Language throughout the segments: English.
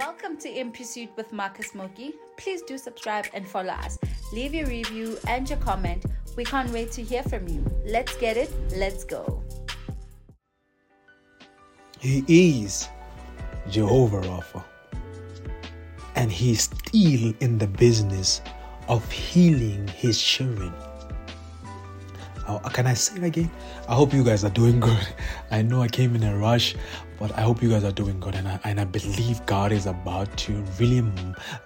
Welcome to In Pursuit with Marcus Moki. Please do subscribe and follow us. Leave your review and your comment. We can't wait to hear from you. Let's get it. Let's go. He is Jehovah Rapha. And he's still in the business of healing his children. Can I say it again? I hope you guys are doing good. I know I came in a rush, but I hope you guys are doing good. And I, and I believe God is about to really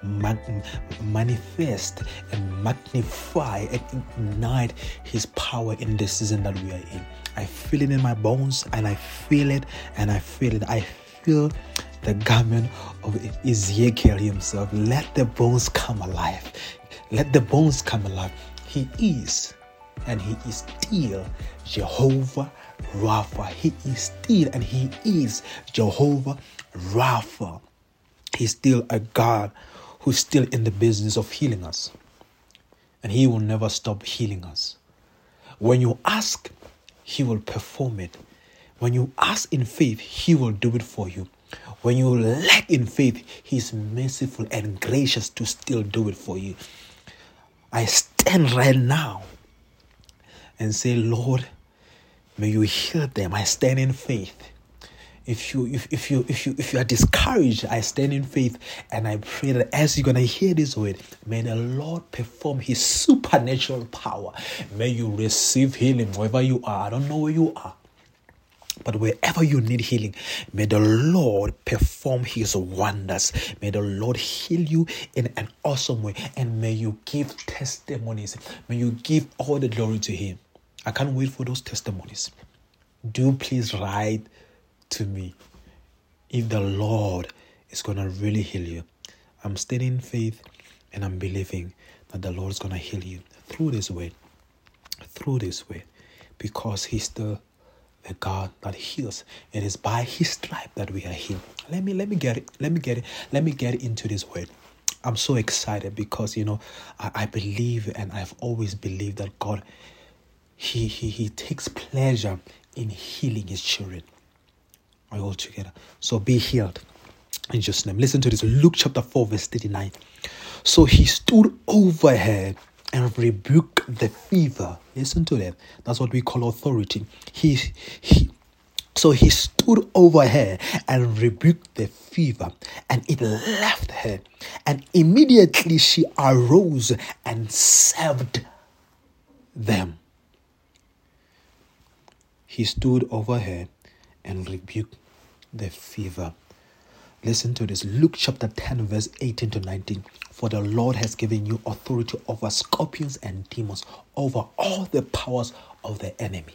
man, manifest and magnify and ignite His power in this season that we are in. I feel it in my bones and I feel it and I feel it. I feel the garment of Ezekiel himself. Let the bones come alive. Let the bones come alive. He is and he is still Jehovah Rapha. He is still and he is Jehovah Rapha. He's still a God who's still in the business of healing us. And he will never stop healing us. When you ask, he will perform it. When you ask in faith, he will do it for you. When you lack in faith, he's merciful and gracious to still do it for you. I stand right now and say, Lord, may you heal them. I stand in faith. If you if, if you if you if you are discouraged, I stand in faith and I pray that as you're gonna hear this word, may the Lord perform his supernatural power. May you receive healing wherever you are. I don't know where you are. But wherever you need healing, may the Lord perform his wonders. May the Lord heal you in an awesome way. And may you give testimonies. May you give all the glory to him. I can't wait for those testimonies. Do please write to me if the Lord is going to really heal you. I'm standing in faith and I'm believing that the Lord is going to heal you through this way, through this way, because He's the, the God that heals. It is by His stripe that we are healed. Let me let me get it. Let me get it. Let me get into this word. I'm so excited because you know I, I believe and I've always believed that God he, he, he takes pleasure in healing his children. Are all together? So be healed in Jesus' name. Listen to this Luke chapter 4, verse 39. So he stood over her and rebuked the fever. Listen to that. That's what we call authority. He, he, so he stood over her and rebuked the fever, and it left her. And immediately she arose and served them he stood over her and rebuked the fever. Listen to this Luke chapter 10, verse 18 to 19. For the Lord has given you authority over scorpions and demons, over all the powers of the enemy.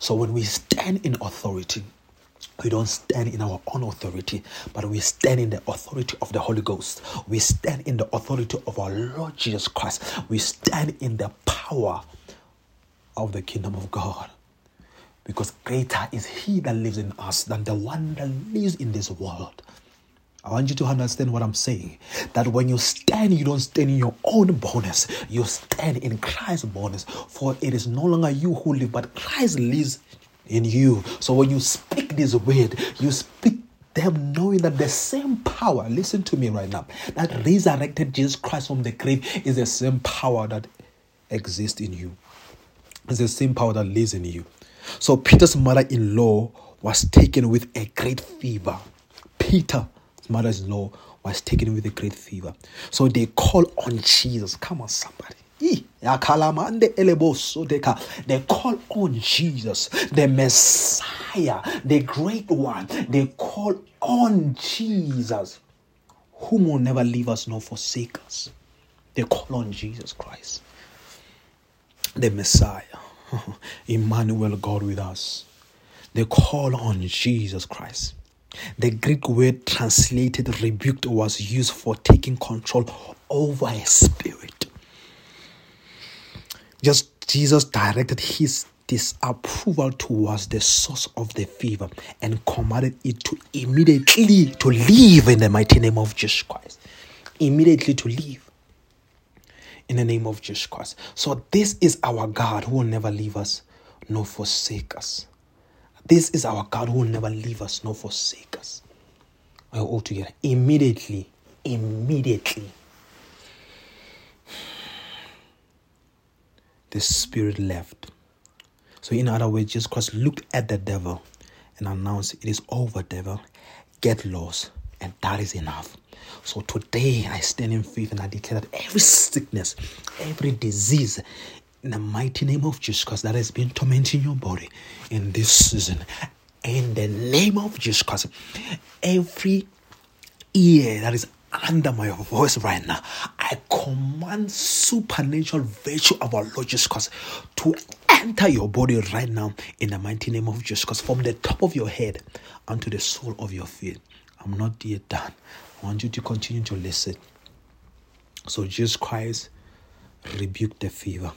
So when we stand in authority, we don't stand in our own authority, but we stand in the authority of the Holy Ghost. We stand in the authority of our Lord Jesus Christ. We stand in the power of the kingdom of God because greater is He that lives in us than the one that lives in this world. I want you to understand what I'm saying. That when you stand, you don't stand in your own bonus, you stand in Christ's bonus. For it is no longer you who live, but Christ lives in you. So when you speak this word, you speak them knowing that the same power, listen to me right now, that resurrected Jesus Christ from the grave is the same power that exists in you. It's the same power that lives in you. So Peter's mother in law was taken with a great fever. Peter's mother in law was taken with a great fever. So they call on Jesus. Come on, somebody. They call on Jesus, the Messiah, the great one. They call on Jesus, whom will never leave us nor forsake us. They call on Jesus Christ, the Messiah. Emmanuel, God with us. They call on Jesus Christ. The Greek word translated rebuked was used for taking control over a spirit. Just Jesus directed his disapproval towards the source of the fever and commanded it to immediately to leave in the mighty name of Jesus Christ. Immediately to leave in the name of Jesus Christ. So, this is our God who will never leave us nor forsake us. This is our God who will never leave us nor forsake us. all together. Immediately, immediately, the spirit left. So, in other words, Jesus Christ looked at the devil and announced, It is over, devil. Get lost. And that is enough. So today I stand in faith and I declare that every sickness, every disease, in the mighty name of Jesus Christ that has been tormenting your body in this season, in the name of Jesus Christ, every ear that is under my voice right now, I command supernatural virtue of our Lord Jesus Christ to enter your body right now in the mighty name of Jesus Christ, from the top of your head unto the sole of your feet. I'm not yet done. Want you to continue to listen. So Jesus Christ rebuked the fever.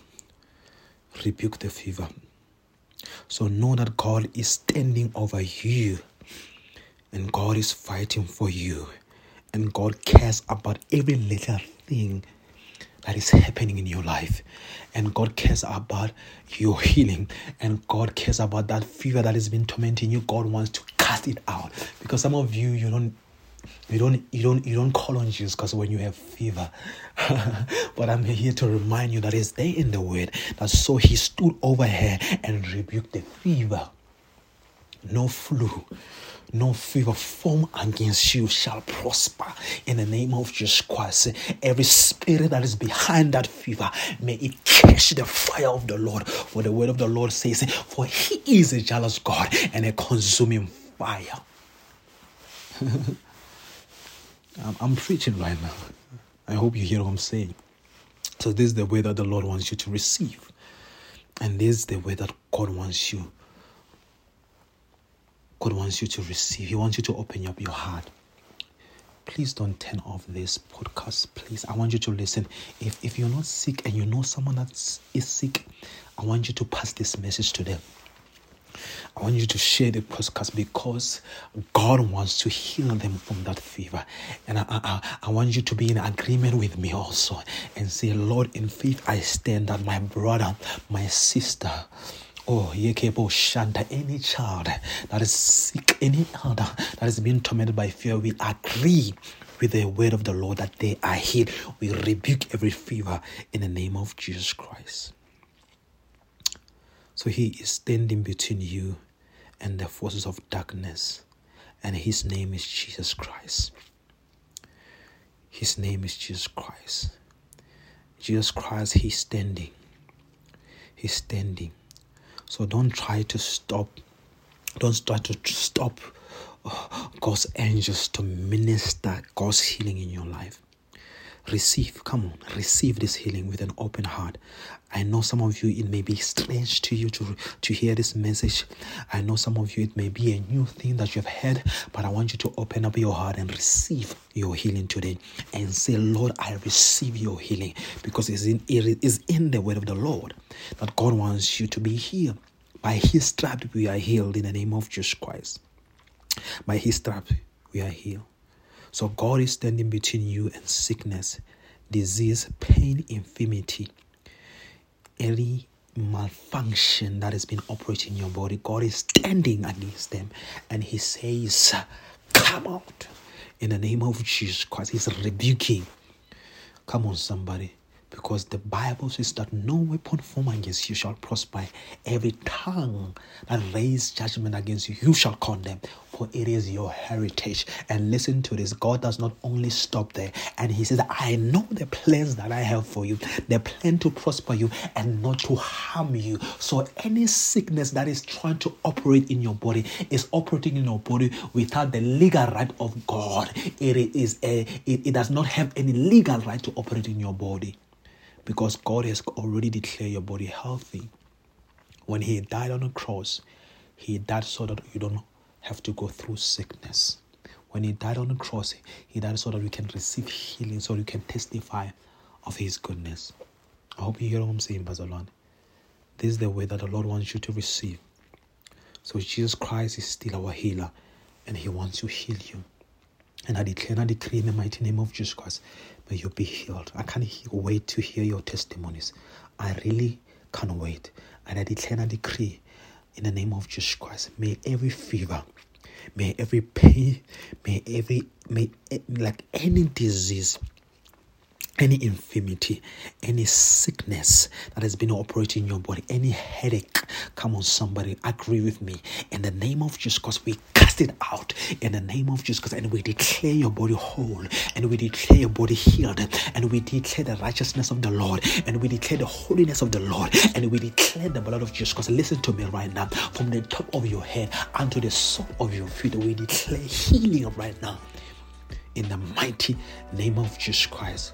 Rebuke the fever. So know that God is standing over you and God is fighting for you and God cares about every little thing that is happening in your life. And God cares about your healing. And God cares about that fever that has been tormenting you. God wants to cast it out. Because some of you, you don't you don't you don't you don't call on Jesus because when you have fever. but I'm here to remind you that it's there in the word that so he stood over her and rebuked the fever. No flu, no fever form against you shall prosper in the name of Jesus Christ. Every spirit that is behind that fever, may it catch the fire of the Lord. For the word of the Lord says, For he is a jealous God and a consuming fire. I'm, I'm preaching right now. I hope you hear what I'm saying. So, this is the way that the Lord wants you to receive. And this is the way that God wants you God wants you to receive. He wants you to open up your heart. Please don't turn off this podcast. Please, I want you to listen. If if you're not sick and you know someone that is sick, I want you to pass this message to them. I want you to share the podcast because God wants to heal them from that fever. And I, I, I want you to be in agreement with me also and say, Lord, in faith I stand that my brother, my sister, Oh, Yekebo Shanta, any child that is sick, any elder that is being tormented by fear, we agree with the word of the Lord that they are healed. We rebuke every fever in the name of Jesus Christ. So he is standing between you and the forces of darkness, and his name is Jesus Christ. His name is Jesus Christ. Jesus Christ, he's standing. He's standing so don't try to stop, don't try to stop uh, God's angels to minister God's healing in your life. Receive, come on, receive this healing with an open heart. I know some of you it may be strange to you to, to hear this message. I know some of you it may be a new thing that you've heard, but I want you to open up your heart and receive your healing today and say, Lord, I receive your healing because it's in, it is in the word of the Lord that God wants you to be healed. By his stripes we are healed in the name of Jesus Christ. By his stripes we are healed. So God is standing between you and sickness, disease, pain, infirmity, any malfunction that has been operating in your body. God is standing against them and He says, Come out in the name of Jesus Christ. He's rebuking. Come on, somebody because the Bible says that no weapon formed against you shall prosper. Every tongue that raise judgment against you, you shall condemn, for it is your heritage. And listen to this God does not only stop there, and He says, I know the plans that I have for you, the plan to prosper you and not to harm you. So, any sickness that is trying to operate in your body is operating in your body without the legal right of God. It is a, it, it does not have any legal right to operate in your body because God has already declared your body healthy. When He died on the cross, He died so that you don't have to go through sickness. When He died on the cross, He died so that we can receive healing, so you can testify of His goodness. I hope you hear what I'm saying, Bazalon. This is the way that the Lord wants you to receive. So Jesus Christ is still our healer, and He wants to heal you. And I declare and I decree in the mighty name of Jesus Christ, may you be healed. I can't wait to hear your testimonies. I really can't wait. And I declare and I decree in the name of Jesus Christ, may every fever, May every pain, may every, may eh, like any disease any infirmity, any sickness that has been operating in your body, any headache, come on, somebody, agree with me. In the name of Jesus, because we cast it out in the name of Jesus, Christ, and we declare your body whole, and we declare your body healed, and we declare the righteousness of the Lord, and we declare the holiness of the Lord, and we declare the blood of Jesus. Because listen to me right now, from the top of your head unto the sole of your feet, we declare healing right now in the mighty name of Jesus Christ.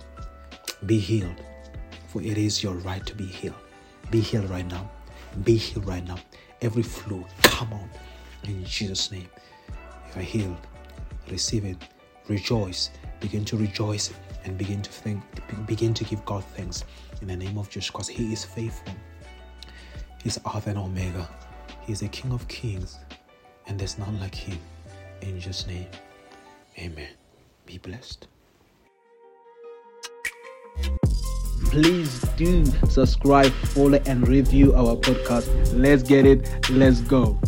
Be healed, for it is your right to be healed. Be healed right now. Be healed right now. Every flu, come on. In Jesus' name. You are healed. Receive it. Rejoice. Begin to rejoice and begin to think, begin to give God thanks in the name of Jesus because He is faithful. He's Alpha and Omega. He is the King of Kings, and there's none like Him. In Jesus' name, Amen. Be blessed. Please do subscribe, follow, and review our podcast. Let's get it. Let's go.